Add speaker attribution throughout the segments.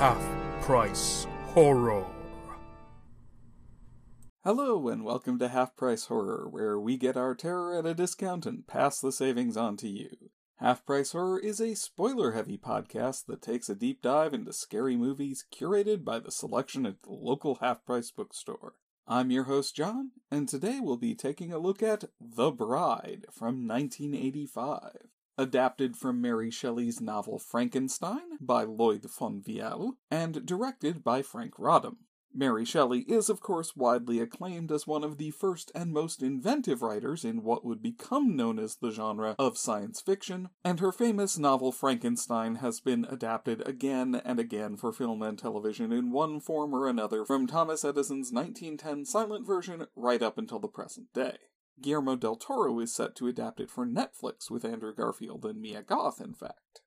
Speaker 1: Half Price Horror.
Speaker 2: Hello, and welcome to Half Price Horror, where we get our terror at a discount and pass the savings on to you. Half Price Horror is a spoiler heavy podcast that takes a deep dive into scary movies curated by the selection at the local half price bookstore. I'm your host, John, and today we'll be taking a look at The Bride from 1985. Adapted from Mary Shelley's novel Frankenstein by Lloyd Fonvielle, and directed by Franc Roddam. Mary Shelley is, of course, widely acclaimed as one of the first and most inventive writers in what would become known as the genre of science fiction, and her famous novel Frankenstein has been adapted again and again for film and television in one form or another from Thomas Edison's 1910 silent version right up until the present day. Guillermo del Toro is set to adapt it for Netflix with Andrew Garfield and Mia Goth, in fact.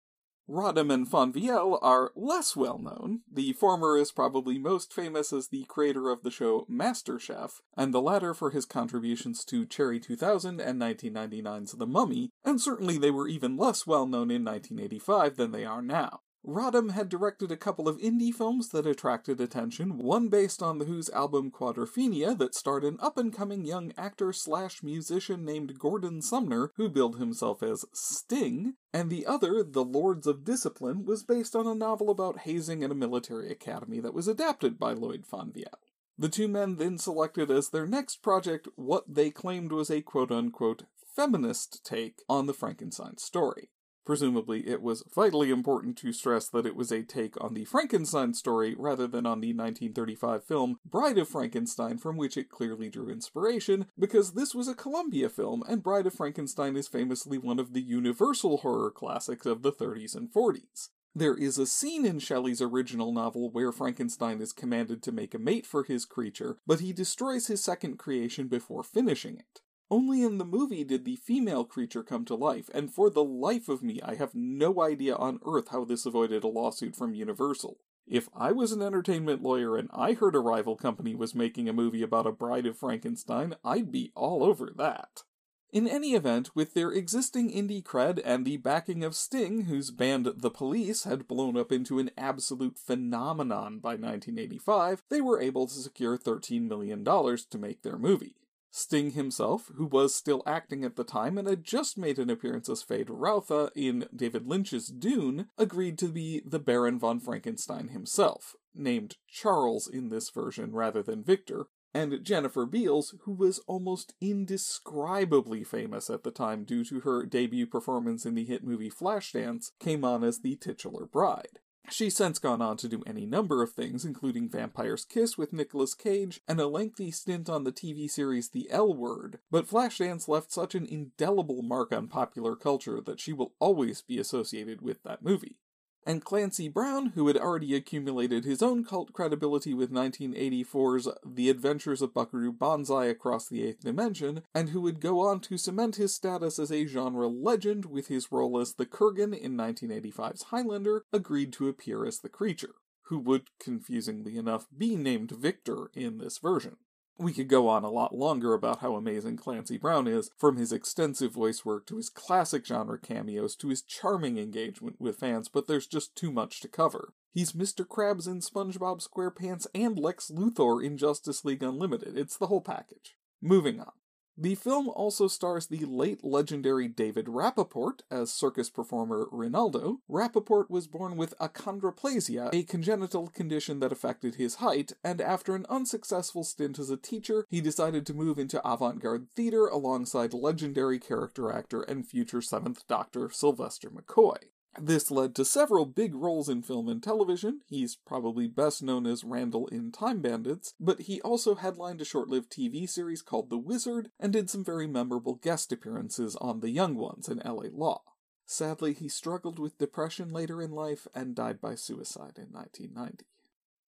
Speaker 2: Roddam and Fonvielle are less well known. The former is probably most famous as the creator of the show MasterChef, and the latter for his contributions to Cherry 2000 and 1999's The Mummy, and certainly they were even less well known in 1985 than they are now. Roddam had directed a couple of indie films that attracted attention, one based on The Who's album Quadrophenia that starred an up-and-coming young actor slash musician named Gordon Sumner, who billed himself as Sting, and the other, The Lords of Discipline, was based on a novel about hazing at a military academy that was adapted by Lloyd Fonvielle. The two men then selected as their next project what they claimed was a quote-unquote feminist take on the Frankenstein story. Presumably, it was vitally important to stress that it was a take on the Frankenstein story rather than on the 1935 film Bride of Frankenstein, from which it clearly drew inspiration, because this was a Columbia film, and Bride of Frankenstein is famously one of the universal horror classics of the 30s and 40s. There is a scene in Shelley's original novel where Frankenstein is commanded to make a mate for his creature, but he destroys his second creation before finishing it. Only in the movie did the female creature come to life, and for the life of me, I have no idea on earth how this avoided a lawsuit from Universal. If I was an entertainment lawyer and I heard a rival company was making a movie about a bride of Frankenstein, I'd be all over that. In any event, with their existing indie cred and the backing of Sting, whose band The Police had blown up into an absolute phenomenon by 1985, they were able to secure $13 million to make their movie. Sting himself, who was still acting at the time and had just made an appearance as Feyd-Rautha in David Lynch's Dune, agreed to be the Baron von Frankenstein himself, named Charles in this version rather than Victor, and Jennifer Beals, who was almost indescribably famous at the time due to her debut performance in the hit movie Flashdance, came on as the titular bride. She's since gone on to do any number of things, including Vampire's Kiss with Nicolas Cage and a lengthy stint on the TV series The L Word, but Flashdance left such an indelible mark on popular culture that she will always be associated with that movie. And Clancy Brown, who had already accumulated his own cult credibility with 1984's The Adventures of Buckaroo Banzai Across the Eighth Dimension, and who would go on to cement his status as a genre legend with his role as the Kurgan in 1985's Highlander, agreed to appear as the creature, who would, confusingly enough, be named Victor in this version. We could go on a lot longer about how amazing Clancy Brown is, from his extensive voice work to his classic genre cameos to his charming engagement with fans, but there's just too much to cover. He's Mr. Krabs in SpongeBob SquarePants and Lex Luthor in Justice League Unlimited. It's the whole package. Moving on. The film also stars the late legendary David Rappaport as circus performer Rinaldo. Rappaport was born with achondroplasia, a congenital condition that affected his height, and after an unsuccessful stint as a teacher, he decided to move into avant garde theater alongside legendary character actor and future Seventh Doctor Sylvester McCoy. This led to several big roles in film and television. He's probably best known as Randall in Time Bandits, but he also headlined a short lived TV series called The Wizard and did some very memorable guest appearances on The Young Ones and LA Law. Sadly, he struggled with depression later in life and died by suicide in 1990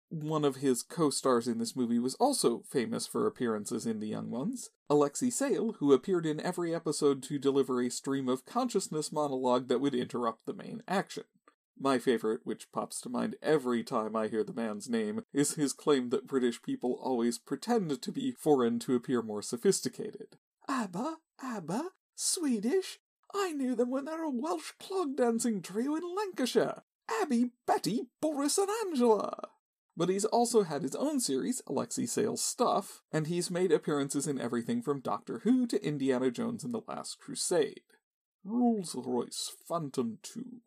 Speaker 2: one of his co-stars in this movie was also famous for appearances in The Young Ones, Alexei Sayle, who appeared in every episode to deliver a stream of consciousness monologue that would interrupt the main action. My favorite, which pops to mind every time I hear the man's name, is his claim that British people always pretend to be foreign to appear more sophisticated. ABBA, ABBA, Swedish? I knew them when they were a Welsh clog dancing trio in Lancashire. Abby, Betty, Boris, and Angela. But he's also had his own series, Alexei Sayle's Stuff, and he's made appearances in everything from Doctor Who to Indiana Jones and the Last Crusade. Rolls Royce Phantom 2,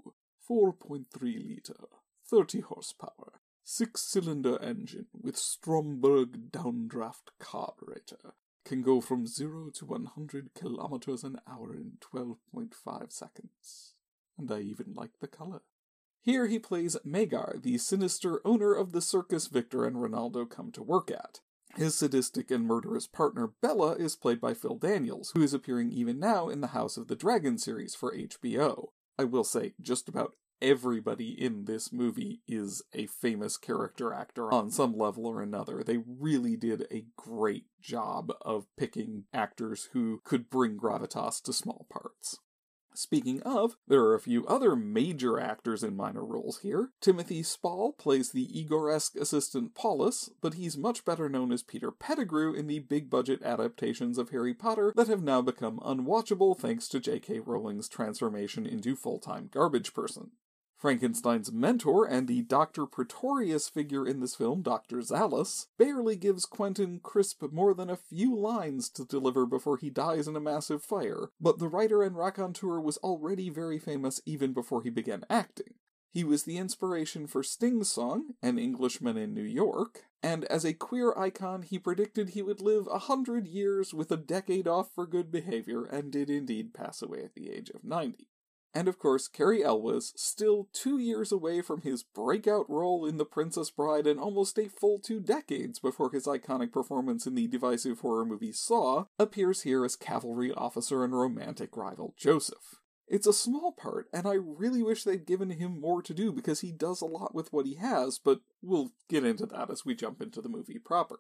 Speaker 2: 4.3 litre, 30 horsepower, six cylinder engine with Stromberg downdraft carburetor. Can go from 0 to 100 kilometers an hour in 12.5 seconds. And I even like the color. Here he plays Magar, the sinister owner of the circus Victor and Rinaldo come to work at. His sadistic and murderous partner Bella is played by Phil Daniels, who is appearing even now in the House of the Dragon series for HBO. I will say, just about everybody in this movie is a famous character actor on some level or another. They really did a great job of picking actors who could bring gravitas to small parts. Speaking of, there are a few other major actors in minor roles here. Timothy Spall plays the Igor-esque assistant Paulus, but he's much better known as Peter Pettigrew in the big budget adaptations of Harry Potter that have now become unwatchable thanks to J.K. Rowling's transformation into full-time garbage person. Frankenstein's mentor and the Dr. Pretorius figure in this film, Dr. Zahlus, barely gives Quentin Crisp more than a few lines to deliver before he dies in a massive fire, but the writer and raconteur was already very famous even before he began acting. He was the inspiration for Sting's song, An Englishman in New York, and as a queer icon, he predicted he would live a hundred years with a decade off for good behavior, and did indeed pass away at the age of 90. And of course, Cary Elwes, still two years away from his breakout role in The Princess Bride and almost a full two decades before his iconic performance in the divisive horror movie Saw, appears here as cavalry officer and romantic rival Joseph. It's a small part, and I really wish they'd given him more to do because he does a lot with what he has, but we'll get into that as we jump into the movie proper.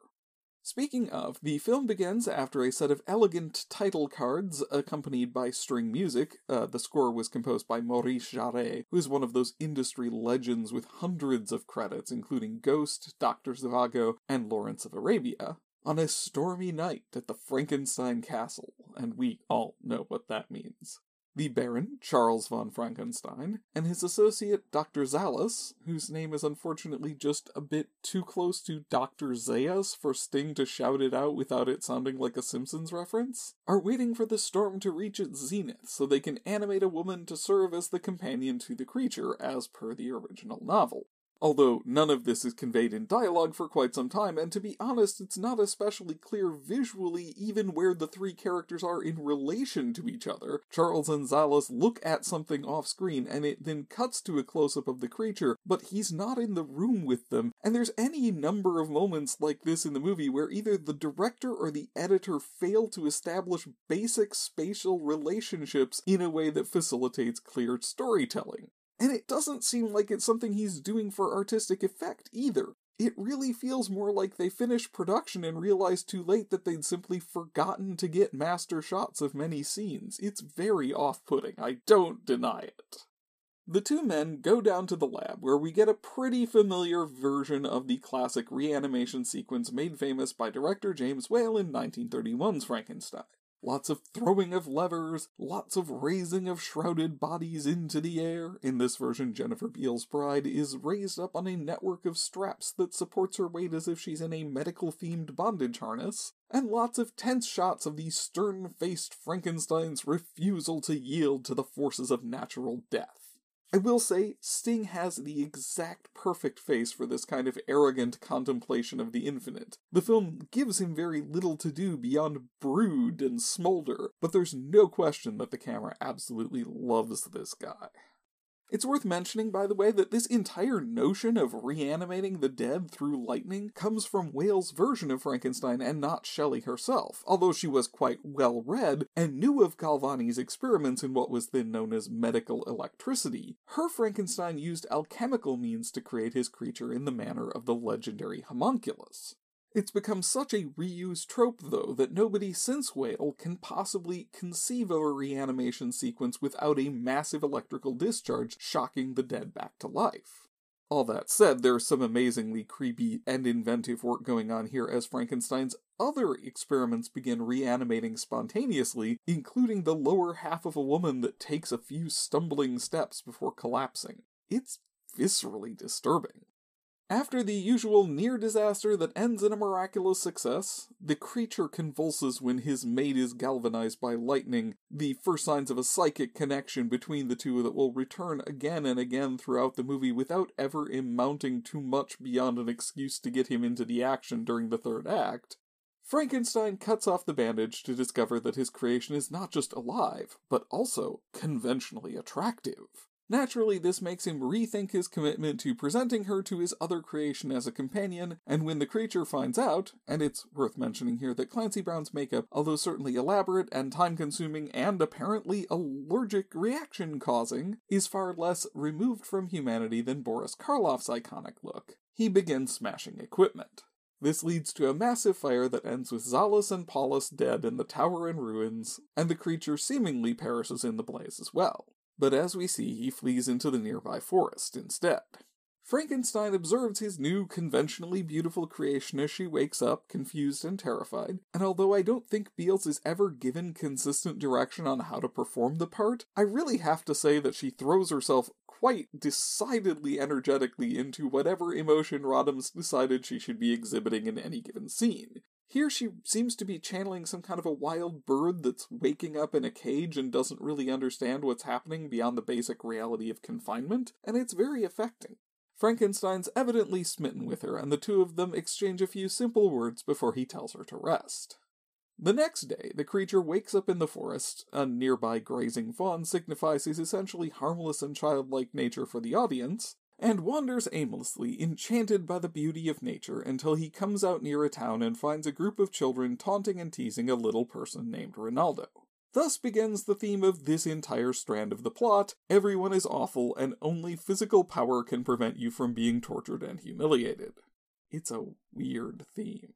Speaker 2: Speaking of, the film begins after a set of elegant title cards accompanied by string music. Uh, the score was composed by Maurice Jarre, who is one of those industry legends with hundreds of credits, including Ghost, Dr. Zhivago, and Lawrence of Arabia, on a stormy night at the Frankenstein Castle, and we all know what that means the Baron, Charles von Frankenstein, and his associate Dr. Zahlus, whose name is unfortunately just a bit too close to Dr. Zaius for Sting to shout it out without it sounding like a Simpsons reference, are waiting for the storm to reach its zenith so they can animate a woman to serve as the companion to the creature as per the original novel although none of this is conveyed in dialogue for quite some time, and to be honest, it's not especially clear visually even where the three characters are in relation to each other. Charles and Zahlus look at something off screen, and it then cuts to a close up of the creature, but he's not in the room with them, and there's any number of moments like this in the movie where either the director or the editor fail to establish basic spatial relationships in a way that facilitates clear storytelling. And it doesn't seem like it's something he's doing for artistic effect either. It really feels more like they finished production and realized too late that they'd simply forgotten to get master shots of many scenes. It's very off putting, I don't deny it. The two men go down to the lab, where we get a pretty familiar version of the classic reanimation sequence made famous by director James Whale in 1931's Frankenstein. Lots of throwing of levers, lots of raising of shrouded bodies into the air. In this version, Jennifer Beals' bride is raised up on a network of straps that supports her weight as if she's in a medical themed bondage harness. And lots of tense shots of the stern faced Frankenstein's refusal to yield to the forces of natural death. I will say, Sting has the exact perfect face for this kind of arrogant contemplation of the infinite. The film gives him very little to do beyond brood and smolder, but there's no question that the camera absolutely loves this guy. It's worth mentioning, by the way, that this entire notion of reanimating the dead through lightning comes from Whale's version of Frankenstein and not Shelley herself, although she was quite well read and knew of Galvani's experiments in what was then known as medical electricity. Her Frankenstein used alchemical means to create his creature in the manner of the legendary homunculus. It's become such a reused trope, though, that nobody since Whale can possibly conceive of a reanimation sequence without a massive electrical discharge shocking the dead back to life. All that said, there's some amazingly creepy and inventive work going on here as Frankenstein's other experiments begin reanimating spontaneously, including the lower half of a woman that takes a few stumbling steps before collapsing. It's viscerally disturbing. After the usual near disaster that ends in a miraculous success, the creature convulses when his mate is galvanized by lightning, the first signs of a psychic connection between the two that will return again and again throughout the movie without ever amounting too much beyond an excuse to get him into the action during the third act. Frankenstein cuts off the bandage to discover that his creation is not just alive, but also conventionally attractive. Naturally, this makes him rethink his commitment to presenting her to his other creation as a companion, and when the creature finds out, and it's worth mentioning here that Clancy Brown's makeup, although certainly elaborate and time consuming and apparently allergic reaction causing, is far less removed from humanity than Boris Karloff's iconic look, he begins smashing equipment. This leads to a massive fire that ends with Zahlus and Paulus dead in the tower in ruins, and the creature seemingly perishes in the blaze as well but as we see, he flees into the nearby forest instead. Frankenstein observes his new, conventionally beautiful creation as she wakes up, confused and terrified, and although I don't think Beals is ever given consistent direction on how to perform the part, I really have to say that she throws herself quite decidedly energetically into whatever emotion Roddam's decided she should be exhibiting in any given scene. Here she seems to be channeling some kind of a wild bird that's waking up in a cage and doesn't really understand what's happening beyond the basic reality of confinement, and it's very affecting. Frankenstein's evidently smitten with her, and the two of them exchange a few simple words before he tells her to rest. The next day, the creature wakes up in the forest. A nearby grazing fawn signifies his essentially harmless and childlike nature for the audience, and wanders aimlessly, enchanted by the beauty of nature, until he comes out near a town and finds a group of children taunting and teasing a little person named Rinaldo. Thus begins the theme of this entire strand of the plot everyone is awful, and only physical power can prevent you from being tortured and humiliated. It's a weird theme.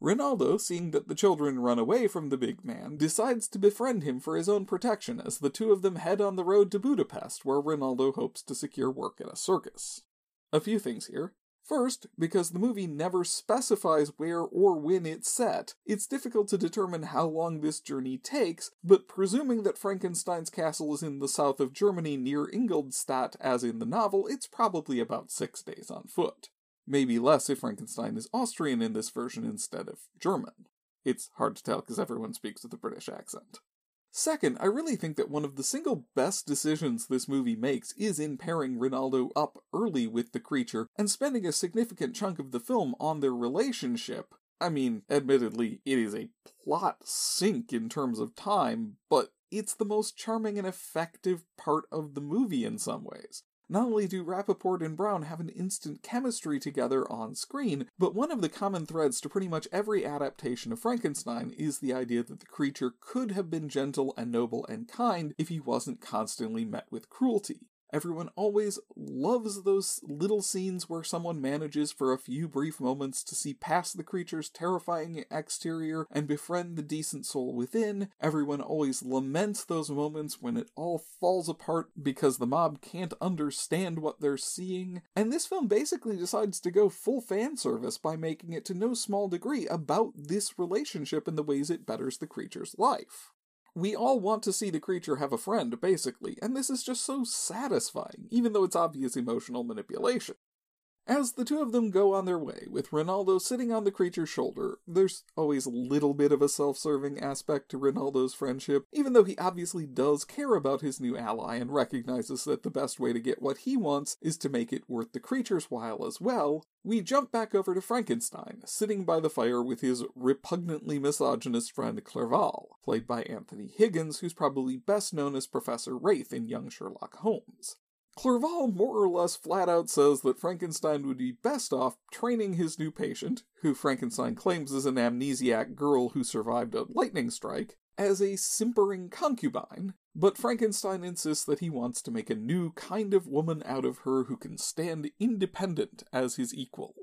Speaker 2: Rinaldo, seeing that the children run away from the big man, decides to befriend him for his own protection as the two of them head on the road to Budapest, where Rinaldo hopes to secure work at a circus. A few things here. First, because the movie never specifies where or when it's set, it's difficult to determine how long this journey takes, but presuming that Frankenstein's castle is in the south of Germany near Ingolstadt as in the novel, it's probably about six days on foot. Maybe less if Frankenstein is Austrian in this version instead of German. It's hard to tell because everyone speaks with a British accent. Second, I really think that one of the single best decisions this movie makes is in pairing Rinaldo up early with the creature and spending a significant chunk of the film on their relationship. I mean, admittedly, it is a plot sink in terms of time, but it's the most charming and effective part of the movie in some ways. Not only do Rappaport and Brown have an instant chemistry together on screen, but one of the common threads to pretty much every adaptation of Frankenstein is the idea that the creature could have been gentle and noble and kind if he wasn't constantly met with cruelty. Everyone always loves those little scenes where someone manages for a few brief moments to see past the creature's terrifying exterior and befriend the decent soul within. Everyone always laments those moments when it all falls apart because the mob can't understand what they're seeing. And this film basically decides to go full fan service by making it to no small degree about this relationship and the ways it betters the creature's life. We all want to see the creature have a friend, basically, and this is just so satisfying, even though it's obvious emotional manipulation. As the two of them go on their way, with Rinaldo sitting on the creature's shoulder, there's always a little bit of a self serving aspect to Rinaldo's friendship, even though he obviously does care about his new ally and recognizes that the best way to get what he wants is to make it worth the creature's while as well. We jump back over to Frankenstein, sitting by the fire with his repugnantly misogynist friend Clerval, played by Anthony Higgins, who's probably best known as Professor Rathe in Young Sherlock Holmes. Clerval more or less flat out says that Frankenstein would be best off training his new patient, who Frankenstein claims is an amnesiac girl who survived a lightning strike, as a simpering concubine, but Frankenstein insists that he wants to make a new kind of woman out of her who can stand independent as his equal.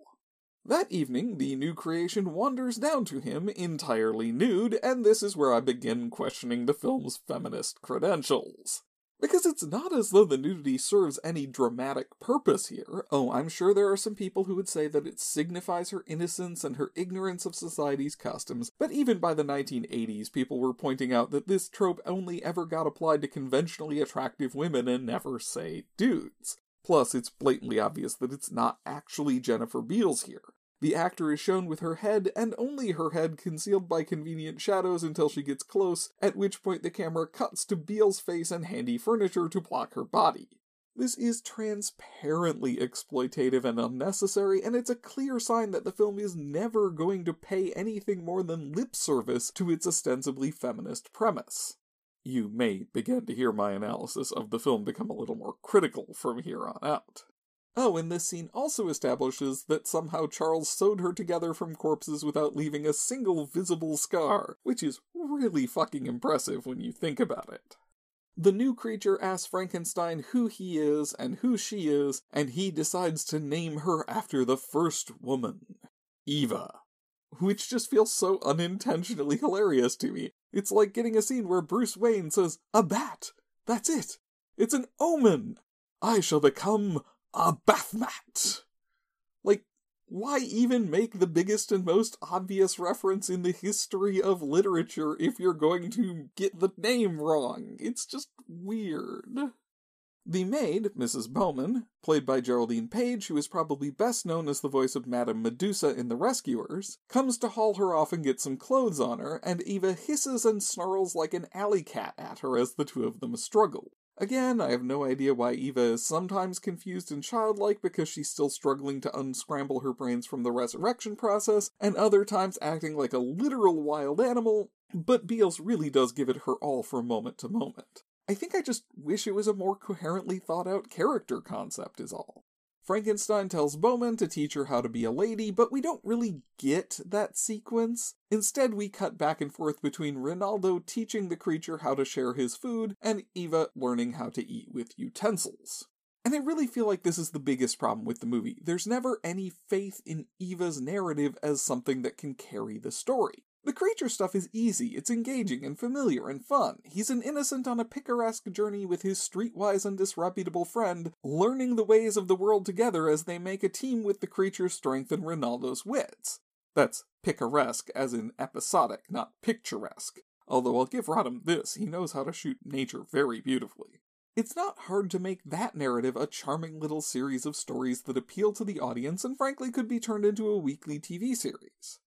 Speaker 2: That evening, the new creation wanders down to him entirely nude, and this is where I begin questioning the film's feminist credentials. Because it's not as though the nudity serves any dramatic purpose here. Oh, I'm sure there are some people who would say that it signifies her innocence and her ignorance of society's customs, but even by the 1980s, people were pointing out that this trope only ever got applied to conventionally attractive women and never, say, dudes. Plus, it's blatantly obvious that it's not actually Jennifer Beals here. The actor is shown with her head, and only her head, concealed by convenient shadows until she gets close, at which point the camera cuts to Beals' face and handy furniture to block her body. This is transparently exploitative and unnecessary, and it's a clear sign that the film is never going to pay anything more than lip service to its ostensibly feminist premise. You may begin to hear my analysis of the film become a little more critical from here on out. Oh, and this scene also establishes that somehow Charles sewed her together from corpses without leaving a single visible scar, which is really fucking impressive when you think about it. The new creature asks Frankenstein who he is and who she is, and he decides to name her after the first woman, Eva. Which just feels so unintentionally hilarious to me. It's like getting a scene where Bruce Wayne says, A bat! That's it! It's an omen! I shall become a bath mat. Like, why even make the biggest and most obvious reference in the history of literature if you're going to get the name wrong? It's just weird. The maid, Mrs. Baumann, played by Geraldine Page, who is probably best known as the voice of Madame Medusa in The Rescuers, comes to haul her off and get some clothes on her, and Eva hisses and snarls like an alley cat at her as the two of them struggle. Again, I have no idea why Eva is sometimes confused and childlike because she's still struggling to unscramble her brains from the resurrection process, and other times acting like a literal wild animal, but Beals really does give it her all from moment to moment. I think I just wish it was a more coherently thought out character concept, is all. Frankenstein tells Baumann to teach her how to be a lady, but we don't really get that sequence. Instead, we cut back and forth between Rinaldo teaching the creature how to share his food and Eva learning how to eat with utensils. And I really feel like this is the biggest problem with the movie. There's never any faith in Eva's narrative as something that can carry the story. The creature stuff is easy, it's engaging and familiar and fun. He's an innocent on a picaresque journey with his streetwise and disreputable friend, learning the ways of the world together as they make a team with the creature's strength and Rinaldo's wits. That's picaresque as in episodic, not picturesque. Although I'll give Roddam this, he knows how to shoot nature very beautifully. It's not hard to make that narrative a charming little series of stories that appeal to the audience and frankly could be turned into a weekly TV series.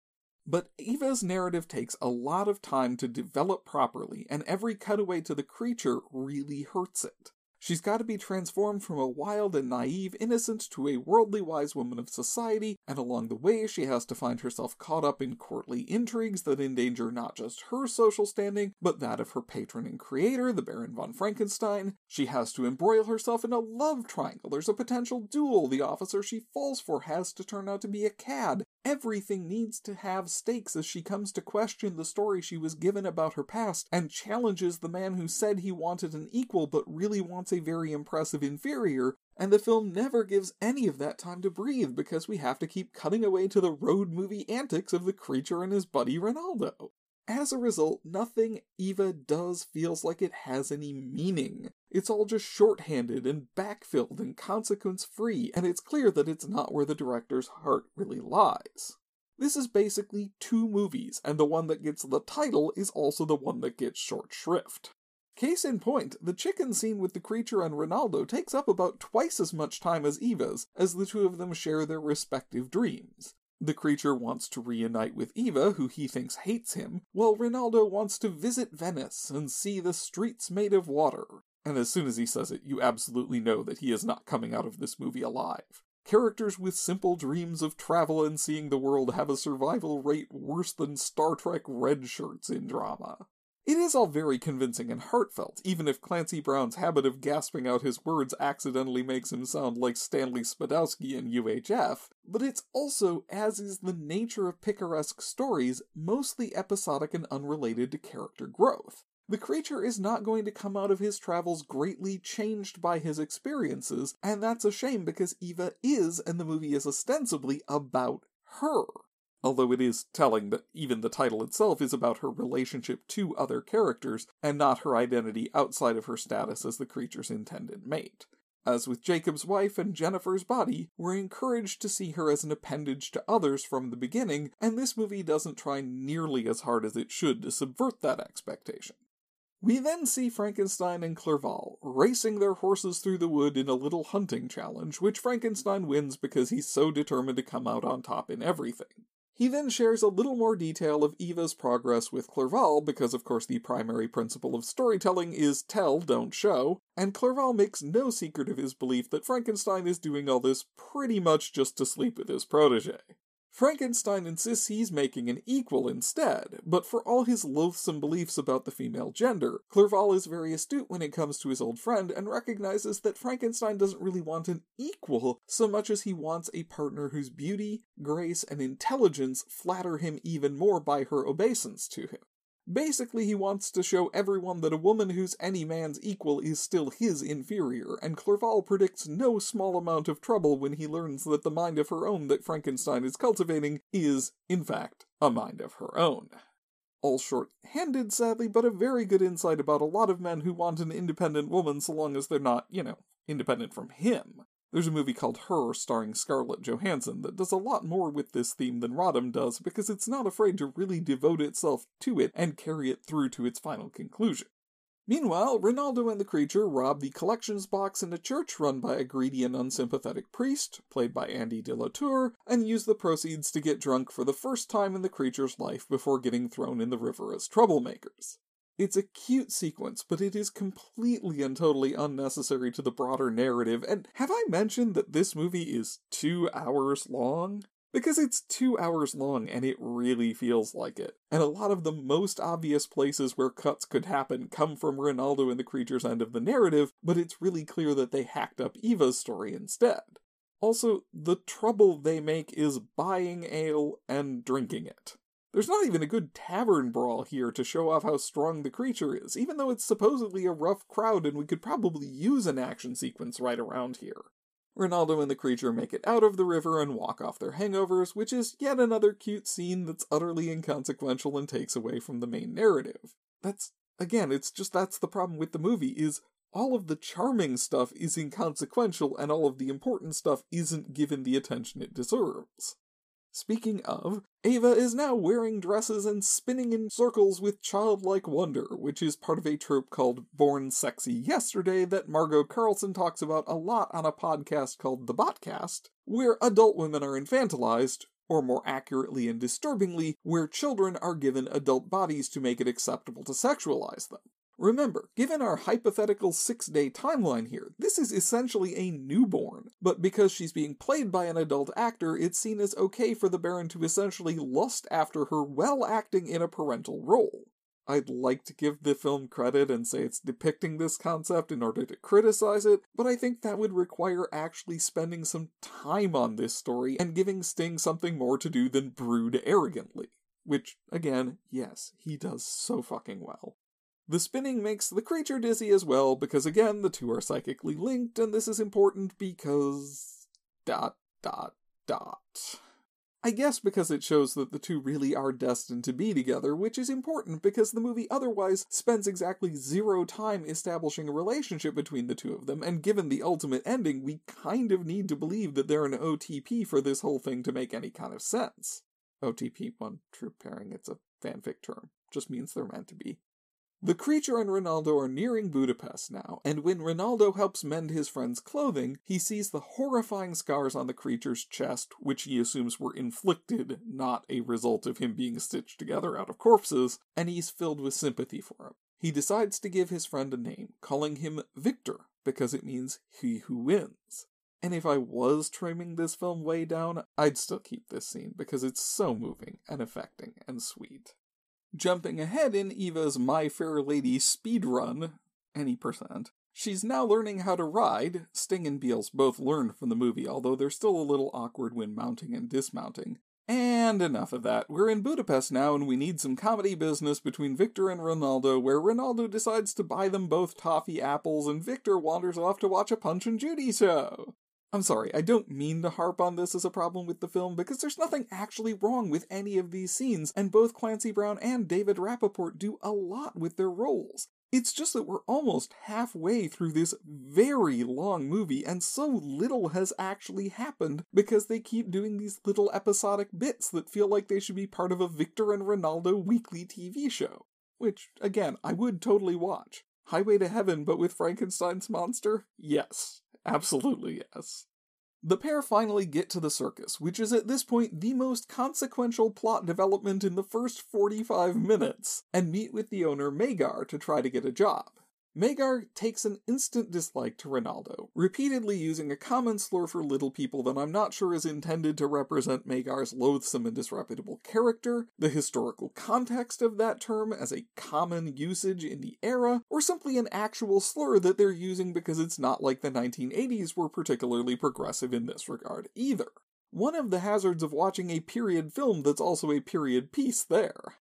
Speaker 2: But Eva's narrative takes a lot of time to develop properly, and every cutaway to the creature really hurts it. She's got to be transformed from a wild and naive innocent to a worldly wise woman of society, and along the way she has to find herself caught up in courtly intrigues that endanger not just her social standing, but that of her patron and creator, the Baron von Frankenstein. She has to embroil herself in a love triangle. There's a potential duel. The officer she falls for has to turn out to be a cad. Everything needs to have stakes as she comes to question the story she was given about her past and challenges the man who said he wanted an equal but really wants a very impressive inferior, and the film never gives any of that time to breathe because we have to keep cutting away to the road movie antics of the creature and his buddy Rinaldo. As a result, nothing Eva does feels like it has any meaning. It's all just shorthanded and backfilled and consequence free, and it's clear that it's not where the director's heart really lies. This is basically two movies, and the one that gets the title is also the one that gets short shrift. Case in point, the chicken scene with the creature and Rinaldo takes up about twice as much time as Eva's, as the two of them share their respective dreams. The creature wants to reunite with Eva, who he thinks hates him, while Rinaldo wants to visit Venice and see the streets made of water. And as soon as he says it, you absolutely know that he is not coming out of this movie alive. Characters with simple dreams of travel and seeing the world have a survival rate worse than Star Trek red shirts in drama. It is all very convincing and heartfelt, even if Clancy Brown's habit of gasping out his words accidentally makes him sound like Stanley Spadowski in UHF, but it's also, as is the nature of picaresque stories, mostly episodic and unrelated to character growth. The creature is not going to come out of his travels greatly changed by his experiences, and that's a shame because Eva is, and the movie is ostensibly about her although it is telling that even the title itself is about her relationship to other characters and not her identity outside of her status as the creature's intended mate. As with Jacob's wife and Jennifer's body, we're encouraged to see her as an appendage to others from the beginning, and this movie doesn't try nearly as hard as it should to subvert that expectation. We then see Frankenstein and Clerval racing their horses through the wood in a little hunting challenge, which Frankenstein wins because he's so determined to come out on top in everything. He then shares a little more detail of Eva's progress with Clerval, because of course the primary principle of storytelling is tell, don't show, and Clerval makes no secret of his belief that Frankenstein is doing all this pretty much just to sleep with his protege. Frankenstein insists he's making an equal instead, but for all his loathsome beliefs about the female gender, Clerval is very astute when it comes to his old friend and recognizes that Frankenstein doesn't really want an equal so much as he wants a partner whose beauty, grace, and intelligence flatter him even more by her obeisance to him. Basically, he wants to show everyone that a woman who's any man's equal is still his inferior, and Clerval predicts no small amount of trouble when he learns that the mind of her own that Frankenstein is cultivating is, in fact, a mind of her own. All short handed, sadly, but a very good insight about a lot of men who want an independent woman so long as they're not, you know, independent from him. There's a movie called Her starring Scarlett Johansson that does a lot more with this theme than Roddam does because it's not afraid to really devote itself to it and carry it through to its final conclusion. Meanwhile, Rinaldo and the creature rob the collections box in a church run by a greedy and unsympathetic priest, played by Andy de la Tour, and use the proceeds to get drunk for the first time in the creature's life before getting thrown in the river as troublemakers. It's a cute sequence, but it is completely and totally unnecessary to the broader narrative. And have I mentioned that this movie is two hours long? Because it's two hours long and it really feels like it. And a lot of the most obvious places where cuts could happen come from Rinaldo and the creature's end of the narrative, but it's really clear that they hacked up Eva's story instead. Also, the trouble they make is buying ale and drinking it. There's not even a good tavern brawl here to show off how strong the creature is, even though it's supposedly a rough crowd and we could probably use an action sequence right around here. Rinaldo and the creature make it out of the river and walk off their hangovers, which is yet another cute scene that's utterly inconsequential and takes away from the main narrative. That's, again, it's just that's the problem with the movie, is all of the charming stuff is inconsequential and all of the important stuff isn't given the attention it deserves. Speaking of, Ava is now wearing dresses and spinning in circles with childlike wonder, which is part of a trope called Born Sexy Yesterday that Margot Carlson talks about a lot on a podcast called The Botcast, where adult women are infantilized, or more accurately and disturbingly, where children are given adult bodies to make it acceptable to sexualize them. Remember, given our hypothetical six day timeline here, this is essentially a newborn, but because she's being played by an adult actor, it's seen as okay for the Baron to essentially lust after her while acting in a parental role. I'd like to give the film credit and say it's depicting this concept in order to criticize it, but I think that would require actually spending some time on this story and giving Sting something more to do than brood arrogantly. Which, again, yes, he does so fucking well. The spinning makes the creature dizzy as well, because again, the two are psychically linked, and this is important because. dot dot dot. I guess because it shows that the two really are destined to be together, which is important because the movie otherwise spends exactly zero time establishing a relationship between the two of them, and given the ultimate ending, we kind of need to believe that they're an OTP for this whole thing to make any kind of sense. OTP, one true pairing, it's a fanfic term. Just means they're meant to be. The creature and Rinaldo are nearing Budapest now, and when Rinaldo helps mend his friend's clothing, he sees the horrifying scars on the creature's chest, which he assumes were inflicted, not a result of him being stitched together out of corpses, and he's filled with sympathy for him. He decides to give his friend a name, calling him Victor, because it means he who wins. And if I was trimming this film way down, I'd still keep this scene because it's so moving and affecting and sweet. Jumping ahead in Eva's My Fair Lady speed run, any percent, she's now learning how to ride. Sting and Beals both learned from the movie, although they're still a little awkward when mounting and dismounting. And enough of that. We're in Budapest now, and we need some comedy business between Victor and Rinaldo, where Rinaldo decides to buy them both toffee apples, and Victor wanders off to watch a Punch and Judy show. I'm sorry, I don't mean to harp on this as a problem with the film because there's nothing actually wrong with any of these scenes, and both Clancy Brown and David Rappaport do a lot with their roles. It's just that we're almost halfway through this very long movie, and so little has actually happened because they keep doing these little episodic bits that feel like they should be part of a Victor and Rinaldo weekly TV show. which, again, I would totally watch. Highway to Heaven, but with Frankenstein's monster? Yes. Absolutely yes. The pair finally get to the circus, which is at this point the most consequential plot development in the first 45 minutes, and meet with the owner Magar to try to get a job. Magar takes an instant dislike to Rinaldo, repeatedly using a common slur for little people that I'm not sure is intended to represent Magar's loathsome and disreputable character, the historical context of that term as a common usage in the era, or simply an actual slur that they're using because it's not like the 1980s were particularly progressive in this regard either. One of the hazards of watching a period film that's also a period piece there.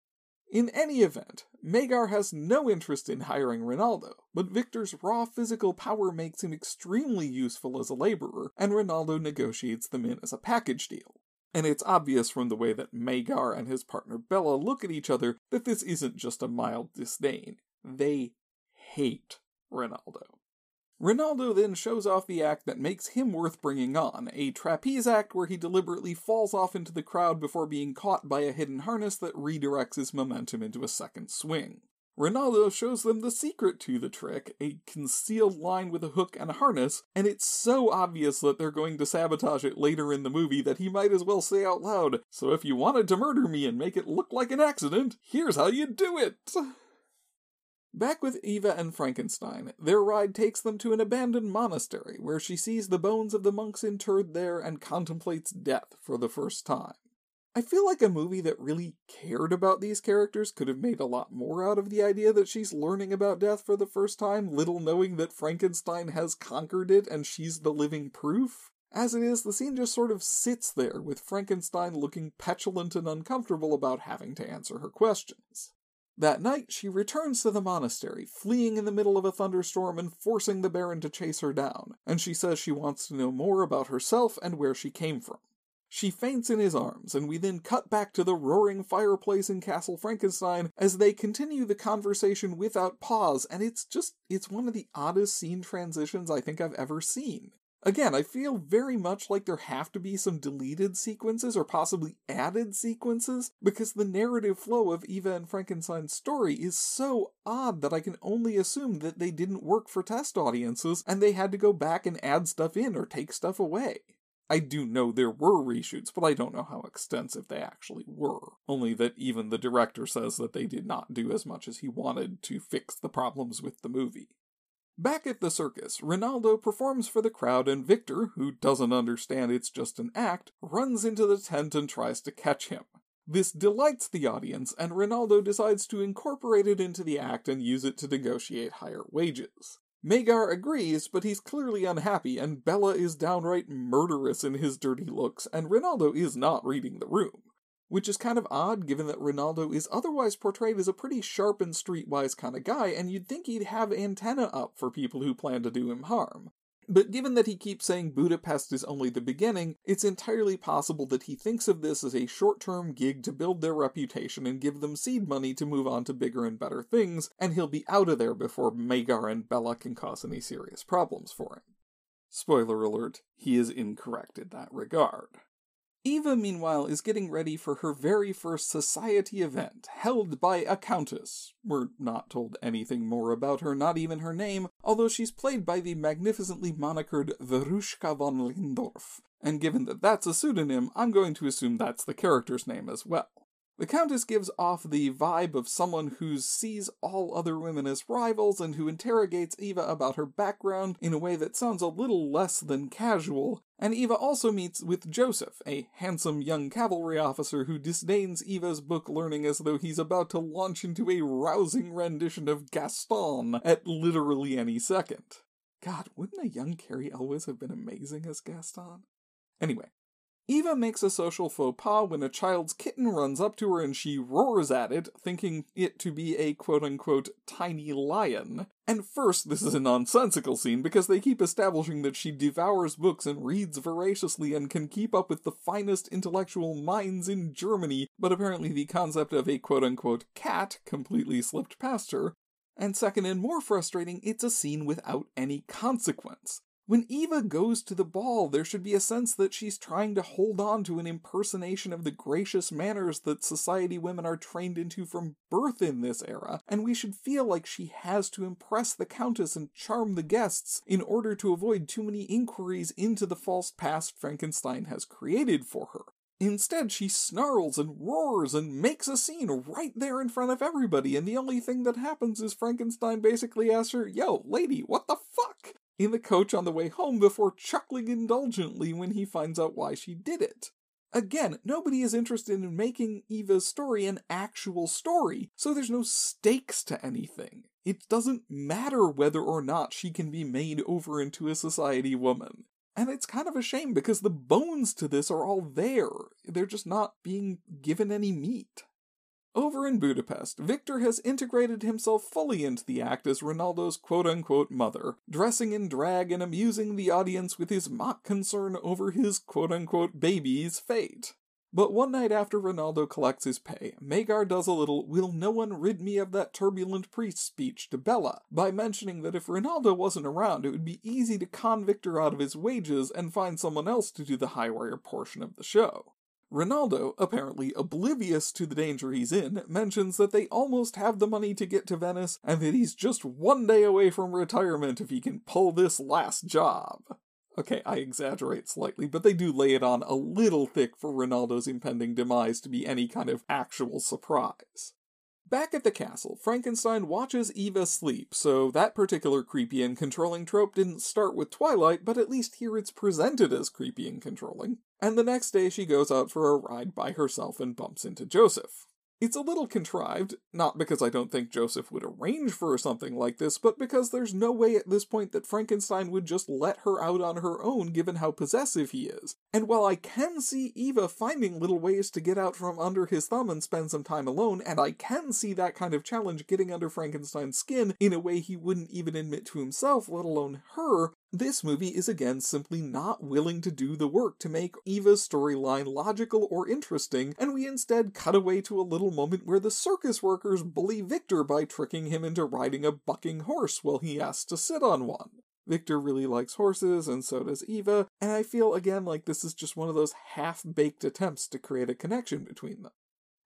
Speaker 2: In any event, Magar has no interest in hiring Rinaldo, but Victor's raw physical power makes him extremely useful as a laborer, and Rinaldo negotiates them in as a package deal. And it's obvious from the way that Magar and his partner Bella look at each other that this isn't just a mild disdain. They hate Rinaldo. Rinaldo then shows off the act that makes him worth bringing on, a trapeze act where he deliberately falls off into the crowd before being caught by a hidden harness that redirects his momentum into a second swing. Rinaldo shows them the secret to the trick, a concealed line with a hook and a harness, and it's so obvious that they're going to sabotage it later in the movie that he might as well say out loud, So if you wanted to murder me and make it look like an accident, here's how you do it! Back with Eva and Frankenstein, their ride takes them to an abandoned monastery where she sees the bones of the monks interred there and contemplates death for the first time. I feel like a movie that really cared about these characters could have made a lot more out of the idea that she's learning about death for the first time, little knowing that Frankenstein has conquered it and she's the living proof. As it is, the scene just sort of sits there, with Frankenstein looking petulant and uncomfortable about having to answer her questions. That night, she returns to the monastery, fleeing in the middle of a thunderstorm and forcing the Baron to chase her down, and she says she wants to know more about herself and where she came from. She faints in his arms, and we then cut back to the roaring fireplace in Castle Frankenstein as they continue the conversation without pause, and it's just, it's one of the oddest scene transitions I think I've ever seen. Again, I feel very much like there have to be some deleted sequences or possibly added sequences because the narrative flow of Eva and Frankenstein's story is so odd that I can only assume that they didn't work for test audiences and they had to go back and add stuff in or take stuff away. I do know there were reshoots, but I don't know how extensive they actually were. Only that even the director says that they did not do as much as he wanted to fix the problems with the movie. Back at the circus, Rinaldo performs for the crowd, and Victor, who doesn't understand it's just an act, runs into the tent and tries to catch him. This delights the audience, and Rinaldo decides to incorporate it into the act and use it to negotiate higher wages. Magar agrees, but he's clearly unhappy, and Bella is downright murderous in his dirty looks, and Rinaldo is not reading the room which is kind of odd given that Rinaldo is otherwise portrayed as a pretty sharp and streetwise kind of guy, and you'd think he'd have antenna up for people who plan to do him harm. But given that he keeps saying Budapest is only the beginning, it's entirely possible that he thinks of this as a short term gig to build their reputation and give them seed money to move on to bigger and better things, and he'll be out of there before Magar and Bella can cause any serious problems for him. Spoiler alert, he is incorrect in that regard. Eva, meanwhile, is getting ready for her very first society event, held by a countess. We're not told anything more about her, not even her name, although she's played by the magnificently monikered Veruschka von Lehndorff. And given that that's a pseudonym, I'm going to assume that's the character's name as well. The Countess gives off the vibe of someone who sees all other women as rivals and who interrogates Eva about her background in a way that sounds a little less than casual, and Eva also meets with Joseph, a handsome young cavalry officer who disdains Eva's book learning as though he's about to launch into a rousing rendition of Gaston at literally any second. God, wouldn't a young Cary Elwes have been amazing as Gaston? Anyway, Eva makes a social faux pas when a child's kitten runs up to her and she roars at it, thinking it to be a quote unquote tiny lion. And first, this is a nonsensical scene because they keep establishing that she devours books and reads voraciously and can keep up with the finest intellectual minds in Germany, but apparently the concept of a quote unquote cat completely slipped past her. And second, and more frustrating, it's a scene without any consequence. When Eva goes to the ball, there should be a sense that she's trying to hold on to an impersonation of the gracious manners that society women are trained into from birth in this era, and we should feel like she has to impress the Countess and charm the guests in order to avoid too many inquiries into the false past Frankenstein has created for her. Instead, she snarls and roars and makes a scene right there in front of everybody, and the only thing that happens is Frankenstein basically asks her, Yo, lady, what the fuck? In the coach on the way home before chuckling indulgently when he finds out why she did it. Again, nobody is interested in making Eva's story an actual story, so there's no stakes to anything. It doesn't matter whether or not she can be made over into a society woman. And it's kind of a shame because the bones to this are all there. They're just not being given any meat. Over in Budapest, Victor has integrated himself fully into the act as Rinaldo's quote unquote mother, dressing in drag and amusing the audience with his mock concern over his quote unquote baby's fate. But one night after Rinaldo collects his pay, Magar does a little will no one rid me of that turbulent priest speech to Bella by mentioning that if Rinaldo wasn't around, it would be easy to con Victor out of his wages and find someone else to do the high wire portion of the show. Rinaldo, apparently oblivious to the danger he's in, mentions that they almost have the money to get to Venice and that he's just one day away from retirement if he can pull this last job. Okay, I exaggerate slightly, but they do lay it on a little thick for Rinaldo's impending demise to be any kind of actual surprise. Back at the castle, Frankenstein watches Eva sleep, so that particular creepy and controlling trope didn't start with Twilight, but at least here it's presented as creepy and controlling. And the next day she goes out for a ride by herself and bumps into Joseph. It's a little contrived, not because I don't think Joseph would arrange for something like this, but because there's no way at this point that Frankenstein would just let her out on her own given how possessive he is. And while I can see Eva finding little ways to get out from under his thumb and spend some time alone, and I can see that kind of challenge getting under Frankenstein's skin in a way he wouldn't even admit to himself, let alone her, this movie is again simply not willing to do the work to make Eva's storyline logical or interesting, and we instead cut away to a little moment where the circus workers bully Victor by tricking him into riding a bucking horse while he asks to sit on one. Victor really likes horses, and so does Eva, and I feel again like this is just one of those half baked attempts to create a connection between them.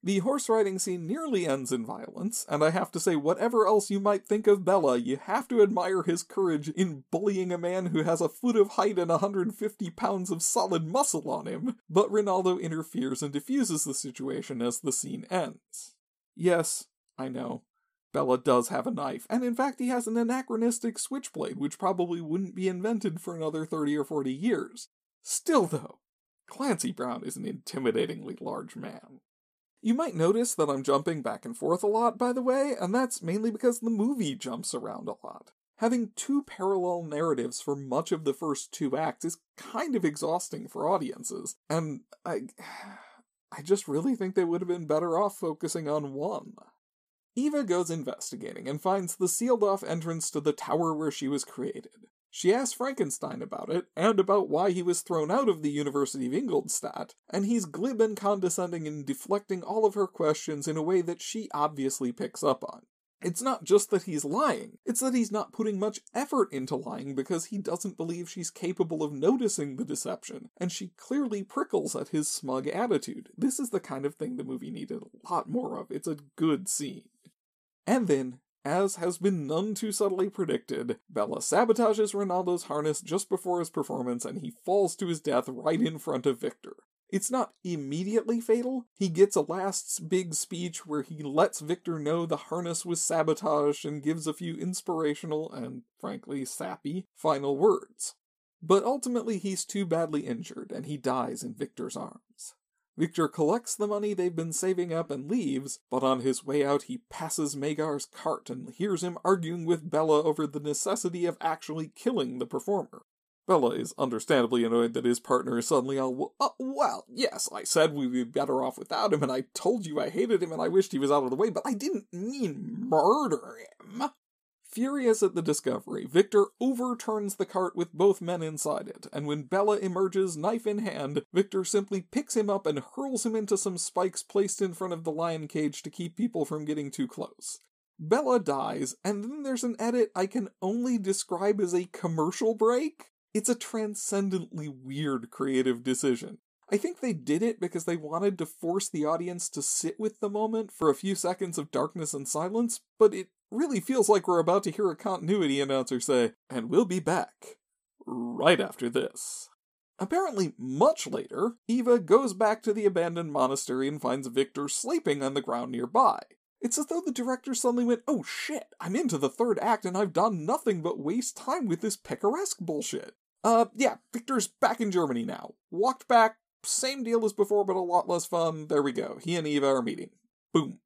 Speaker 2: The horse riding scene nearly ends in violence, and I have to say, whatever else you might think of Bella, you have to admire his courage in bullying a man who has a foot of height and 150 pounds of solid muscle on him. But Rinaldo interferes and diffuses the situation as the scene ends. Yes, I know. Bella does have a knife, and in fact, he has an anachronistic switchblade, which probably wouldn't be invented for another 30 or 40 years. Still, though, Clancy Brown is an intimidatingly large man. You might notice that I'm jumping back and forth a lot, by the way, and that's mainly because the movie jumps around a lot. Having two parallel narratives for much of the first two acts is kind of exhausting for audiences, and I. I just really think they would have been better off focusing on one. Eva goes investigating and finds the sealed off entrance to the tower where she was created. She asks Frankenstein about it, and about why he was thrown out of the University of Ingolstadt, and he's glib and condescending in deflecting all of her questions in a way that she obviously picks up on. It's not just that he's lying, it's that he's not putting much effort into lying because he doesn't believe she's capable of noticing the deception, and she clearly prickles at his smug attitude. This is the kind of thing the movie needed a lot more of. It's a good scene. And then, as has been none too subtly predicted, Bella sabotages Rinaldo's harness just before his performance and he falls to his death right in front of Victor. It's not immediately fatal. He gets a last big speech where he lets Victor know the harness was sabotaged and gives a few inspirational and, frankly, sappy final words. But ultimately, he's too badly injured and he dies in Victor's arms. Victor collects the money they've been saving up and leaves, but on his way out he passes Magar's cart and hears him arguing with Bella over the necessity of actually killing the performer. Bella is understandably annoyed that his partner is suddenly all, uh, well, yes, I said we'd be better off without him, and I told you I hated him and I wished he was out of the way, but I didn't mean murder him. Furious at the discovery, Victor overturns the cart with both men inside it, and when Bella emerges, knife in hand, Victor simply picks him up and hurls him into some spikes placed in front of the lion cage to keep people from getting too close. Bella dies, and then there's an edit I can only describe as a commercial break. It's a transcendently weird creative decision. I think they did it because they wanted to force the audience to sit with the moment for a few seconds of darkness and silence, but it really feels like we're about to hear a continuity announcer say, and we'll be back right after this. Apparently, much later, Eva goes back to the abandoned monastery and finds Victor sleeping on the ground nearby. It's as though the director suddenly went, oh shit, I'm into the third act and I've done nothing but waste time with this picaresque bullshit. Uh, yeah, Victor's back in Germany now. Walked back, same deal as before, but a lot less fun. There we go. He and Eva are meeting. Boom.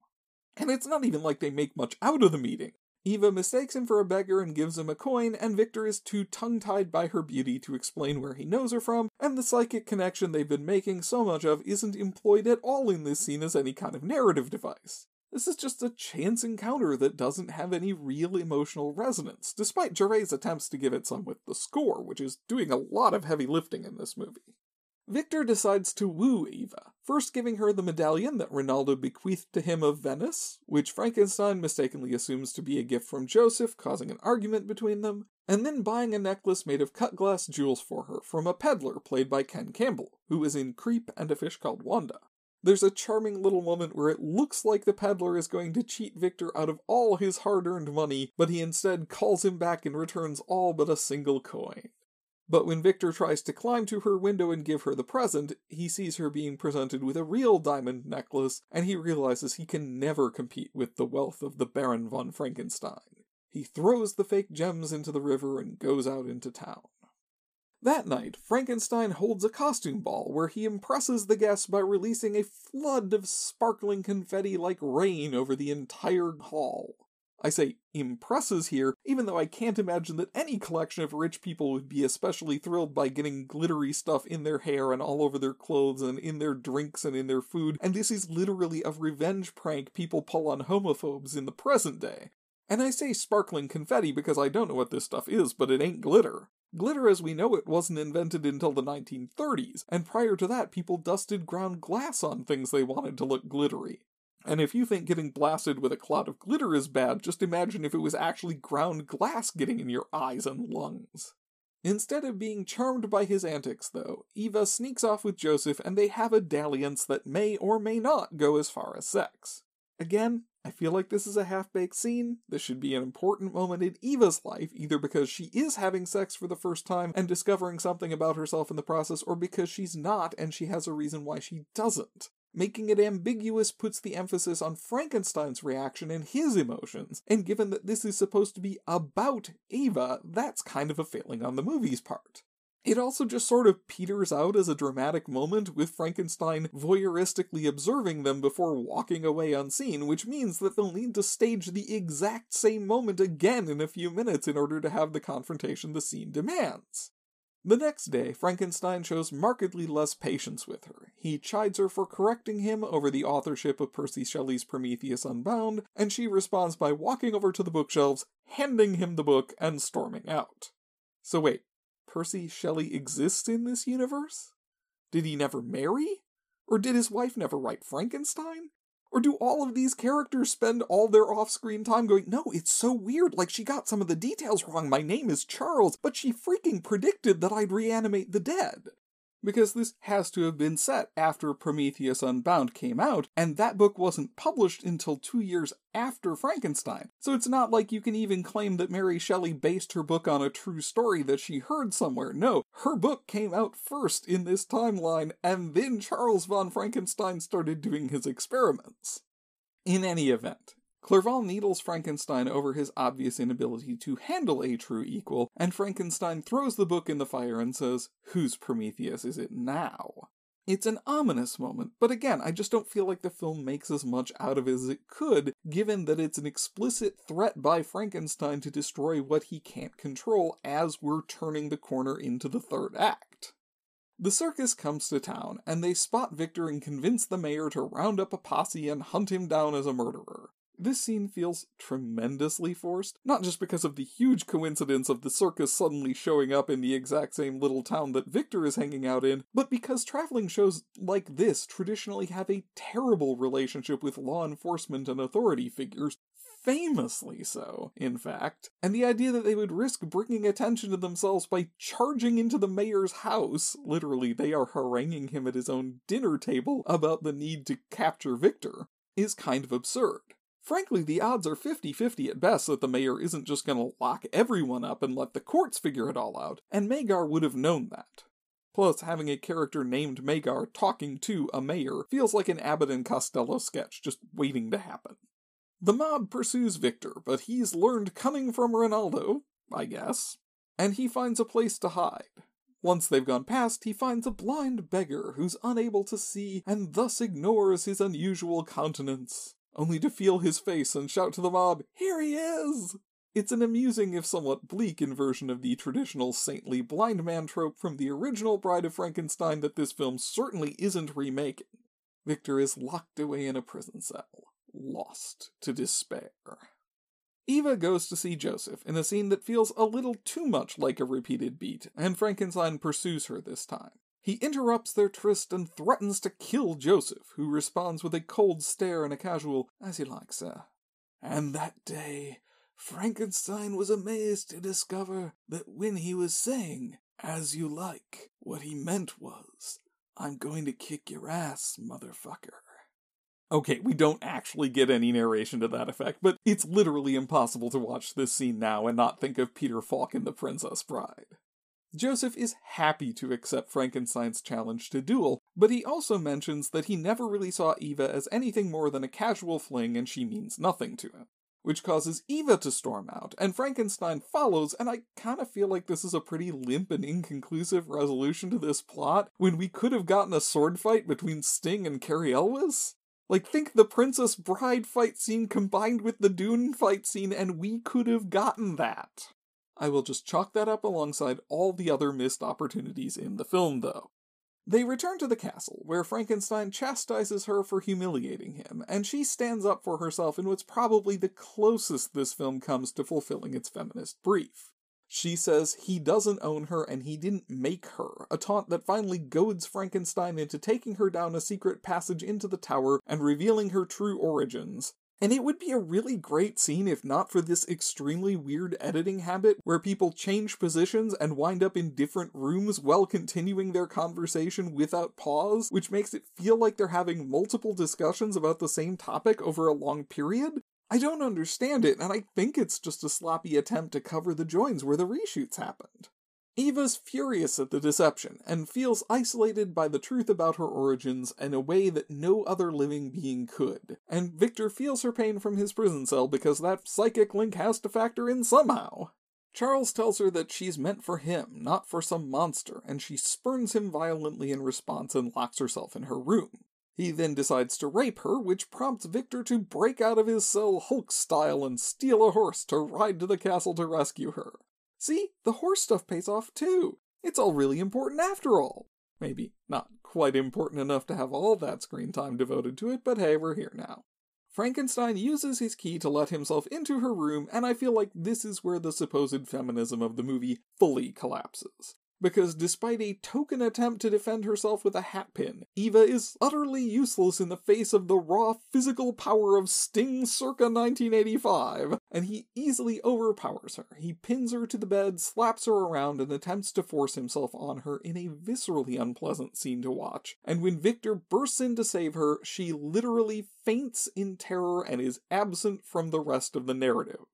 Speaker 2: And it's not even like they make much out of the meeting. Eva mistakes him for a beggar and gives him a coin, and Victor is too tongue tied by her beauty to explain where he knows her from, and the psychic connection they've been making so much of isn't employed at all in this scene as any kind of narrative device. This is just a chance encounter that doesn't have any real emotional resonance, despite Jarre's attempts to give it some with the score, which is doing a lot of heavy lifting in this movie. Victor decides to woo Eva, first giving her the medallion that Rinaldo bequeathed to him of Venice, which Frankenstein mistakenly assumes to be a gift from Joseph, causing an argument between them, and then buying a necklace made of cut glass jewels for her from a peddler played by Ken Campbell, who is in Creep and a Fish Called Wanda. There's a charming little moment where it looks like the peddler is going to cheat Victor out of all his hard earned money, but he instead calls him back and returns all but a single coin. But when Victor tries to climb to her window and give her the present, he sees her being presented with a real diamond necklace, and he realizes he can never compete with the wealth of the Baron von Frankenstein. He throws the fake gems into the river and goes out into town. That night, Frankenstein holds a costume ball where he impresses the guests by releasing a flood of sparkling confetti like rain over the entire hall. I say impresses here, even though I can't imagine that any collection of rich people would be especially thrilled by getting glittery stuff in their hair and all over their clothes and in their drinks and in their food, and this is literally a revenge prank people pull on homophobes in the present day. And I say sparkling confetti because I don't know what this stuff is, but it ain't glitter. Glitter as we know it wasn't invented until the 1930s, and prior to that people dusted ground glass on things they wanted to look glittery. And if you think getting blasted with a cloud of glitter is bad, just imagine if it was actually ground glass getting in your eyes and lungs. Instead of being charmed by his antics, though, Eva sneaks off with Joseph and they have a dalliance that may or may not go as far as sex. Again, I feel like this is a half baked scene. This should be an important moment in Eva's life, either because she is having sex for the first time and discovering something about herself in the process, or because she's not and she has a reason why she doesn't. Making it ambiguous puts the emphasis on Frankenstein's reaction and his emotions, and given that this is supposed to be about Eva, that's kind of a failing on the movie's part. It also just sort of peters out as a dramatic moment, with Frankenstein voyeuristically observing them before walking away unseen, which means that they'll need to stage the exact same moment again in a few minutes in order to have the confrontation the scene demands. The next day, Frankenstein shows markedly less patience with her. He chides her for correcting him over the authorship of Percy Shelley's Prometheus Unbound, and she responds by walking over to the bookshelves, handing him the book, and storming out. So wait, Percy Shelley exists in this universe? Did he never marry? Or did his wife never write Frankenstein? Or do all of these characters spend all their off screen time going, no, it's so weird, like she got some of the details wrong, my name is Charles, but she freaking predicted that I'd reanimate the dead? Because this has to have been set after Prometheus Unbound came out, and that book wasn't published until two years after Frankenstein. So it's not like you can even claim that Mary Shelley based her book on a true story that she heard somewhere. No, her book came out first in this timeline, and then Charles von Frankenstein started doing his experiments. In any event, Clerval needles Frankenstein over his obvious inability to handle a true equal, and Frankenstein throws the book in the fire and says, Whose Prometheus is it now? It's an ominous moment, but again, I just don't feel like the film makes as much out of it as it could, given that it's an explicit threat by Frankenstein to destroy what he can't control as we're turning the corner into the third act. The circus comes to town, and they spot Victor and convince the mayor to round up a posse and hunt him down as a murderer. This scene feels tremendously forced, not just because of the huge coincidence of the circus suddenly showing up in the exact same little town that Victor is hanging out in, but because traveling shows like this traditionally have a terrible relationship with law enforcement and authority figures, famously so, in fact, and the idea that they would risk bringing attention to themselves by charging into the mayor's house, literally, they are haranguing him at his own dinner table about the need to capture Victor, is kind of absurd. Frankly, the odds are 50 50 at best that the mayor isn't just going to lock everyone up and let the courts figure it all out, and Magar would have known that. Plus, having a character named Magar talking to a mayor feels like an Abbott and Costello sketch just waiting to happen. The mob pursues Victor, but he's learned cunning from Rinaldo, I guess, and he finds a place to hide. Once they've gone past, he finds a blind beggar who's unable to see and thus ignores his unusual countenance only to feel his face and shout to the mob, Here he is! It's an amusing, if somewhat bleak, inversion of the traditional saintly blind man trope from the original Bride of Frankenstein that this film certainly isn't remaking. Victor is locked away in a prison cell, lost to despair. Eva goes to see Joseph in a scene that feels a little too much like a repeated beat, and Frankenstein pursues her this time. He interrupts their tryst and threatens to kill Joseph, who responds with a cold stare and a casual, as you like, sir. And that day, Frankenstein was amazed to discover that when he was saying, as you like, what he meant was, I'm going to kick your ass, motherfucker. Okay, we don't actually get any narration to that effect, but it's literally impossible to watch this scene now and not think of Peter Falk in The Princess Bride. Joseph is happy to accept Frankenstein's challenge to duel, but he also mentions that he never really saw Eva as anything more than a casual fling and she means nothing to him. Which causes Eva to storm out, and Frankenstein follows, and I kinda feel like this is a pretty limp and inconclusive resolution to this plot, when we could have gotten a sword fight between Sting and Cary Elwes? Like, think the Princess Bride fight scene combined with the Dune fight scene, and we could have gotten that. I will just chalk that up alongside all the other missed opportunities in the film, though. They return to the castle, where Frankenstein chastises her for humiliating him, and she stands up for herself in what's probably the closest this film comes to fulfilling its feminist brief. She says he doesn't own her and he didn't make her, a taunt that finally goads Frankenstein into taking her down a secret passage into the tower and revealing her true origins, and it would be a really great scene if not for this extremely weird editing habit where people change positions and wind up in different rooms while continuing their conversation without pause, which makes it feel like they're having multiple discussions about the same topic over a long period. I don't understand it, and I think it's just a sloppy attempt to cover the joins where the reshoots happened. Eva's furious at the deception and feels isolated by the truth about her origins in a way that no other living being could. And Victor feels her pain from his prison cell because that psychic link has to factor in somehow. Charles tells her that she's meant for him, not for some monster, and she spurns him violently in response and locks herself in her room. He then decides to rape her, which prompts Victor to break out of his cell Hulk style and steal a horse to ride to the castle to rescue her. See, the horse stuff pays off too. It's all really important after all. Maybe not quite important enough to have all that screen time devoted to it, but hey, we're here now. Frankenstein uses his key to let himself into her room, and I feel like this is where the supposed feminism of the movie fully collapses because despite a token attempt to defend herself with a hatpin, Eva is utterly useless in the face of the raw physical power of Sting circa 1985, and he easily overpowers her. He pins her to the bed, slaps her around, and attempts to force himself on her in a viscerally unpleasant scene to watch. And when Victor bursts in to save her, she literally faints in terror and is absent from the rest of the narrative.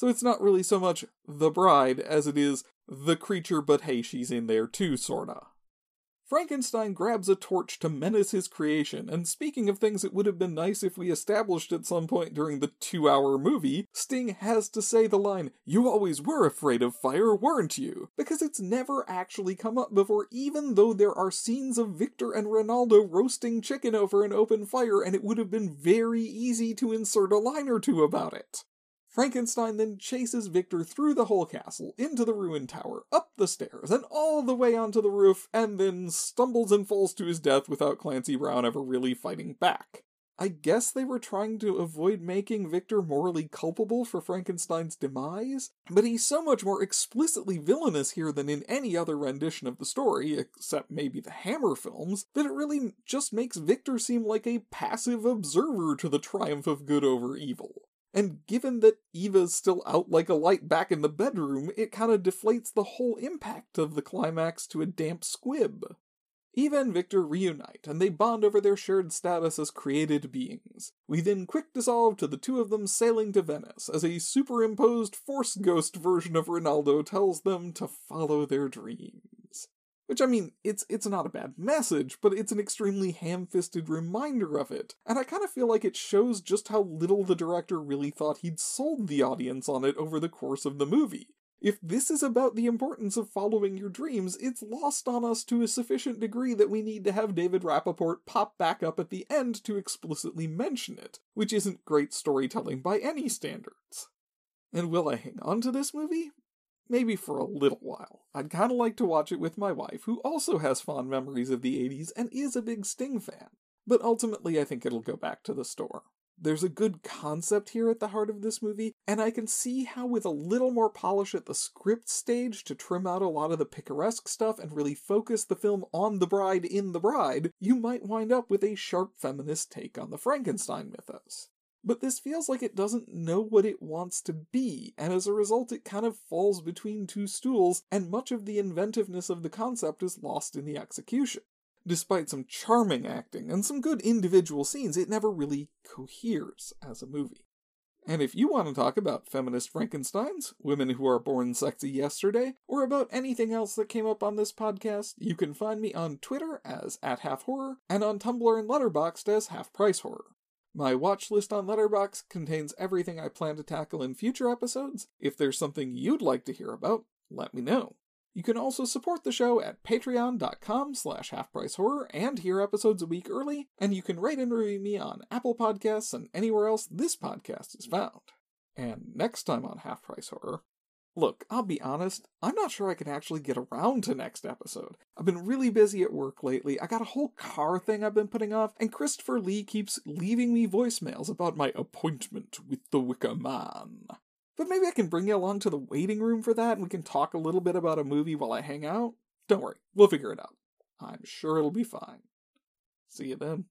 Speaker 2: So it's not really so much the bride as it is the creature, but hey, she's in there too, sorta. Frankenstein grabs a torch to menace his creation, and speaking of things it would have been nice if we established at some point during the two hour movie, Sting has to say the line, You always were afraid of fire, weren't you? Because it's never actually come up before, even though there are scenes of Victor and Rinaldo roasting chicken over an open fire, and it would have been very easy to insert a line or two about it. Frankenstein then chases Victor through the whole castle, into the ruined tower, up the stairs, and all the way onto the roof, and then stumbles and falls to his death without Clancy Brown ever really fighting back. I guess they were trying to avoid making Victor morally culpable for Frankenstein's demise, but he's so much more explicitly villainous here than in any other rendition of the story, except maybe the Hammer films, that it really just makes Victor seem like a passive observer to the triumph of good over evil. And given that Eva's still out like a light back in the bedroom, it kind of deflates the whole impact of the climax to a damp squib. Eva and Victor reunite, and they bond over their shared status as created beings. We then quick dissolve to the two of them sailing to Venice, as a superimposed Force Ghost version of Rinaldo tells them to follow their dreams. Which I mean, it's it's not a bad message, but it's an extremely ham-fisted reminder of it. And I kind of feel like it shows just how little the director really thought he'd sold the audience on it over the course of the movie. If this is about the importance of following your dreams, it's lost on us to a sufficient degree that we need to have David Rappaport pop back up at the end to explicitly mention it, which isn't great storytelling by any standards. And will I hang on to this movie? Maybe for a little while. I'd kind of like to watch it with my wife, who also has fond memories of the 80s and is a big Sting fan. But ultimately, I think it'll go back to the store. There's a good concept here at the heart of this movie, and I can see how, with a little more polish at the script stage to trim out a lot of the picaresque stuff and really focus the film on the bride in the bride, you might wind up with a sharp feminist take on the Frankenstein mythos but this feels like it doesn't know what it wants to be, and as a result, it kind of falls between two stools, and much of the inventiveness of the concept is lost in the execution. Despite some charming acting and some good individual scenes, it never really coheres as a movie. And if you want to talk about feminist Frankensteins, women who are born sexy yesterday, or about anything else that came up on this podcast, you can find me on Twitter as at half horror and on Tumblr and Letterboxd as half price horror. My watch list on Letterboxd contains everything I plan to tackle in future episodes. If there's something you'd like to hear about, let me know. You can also support the show at patreon.com slash halfpricehorror and hear episodes a week early, and you can rate and review me on Apple Podcasts and anywhere else this podcast is found. And next time on Half Price Horror, Look, I'll be honest, I'm not sure I can actually get around to next episode. I've been really busy at work lately. I got a whole car thing I've been putting off, and Christopher Lee keeps leaving me voicemails about my appointment with the Wicker Man. But maybe I can bring you along to the waiting room for that and we can talk a little bit about a movie while I hang out. Don't worry, we'll figure it out. I'm sure it'll be fine. See you then.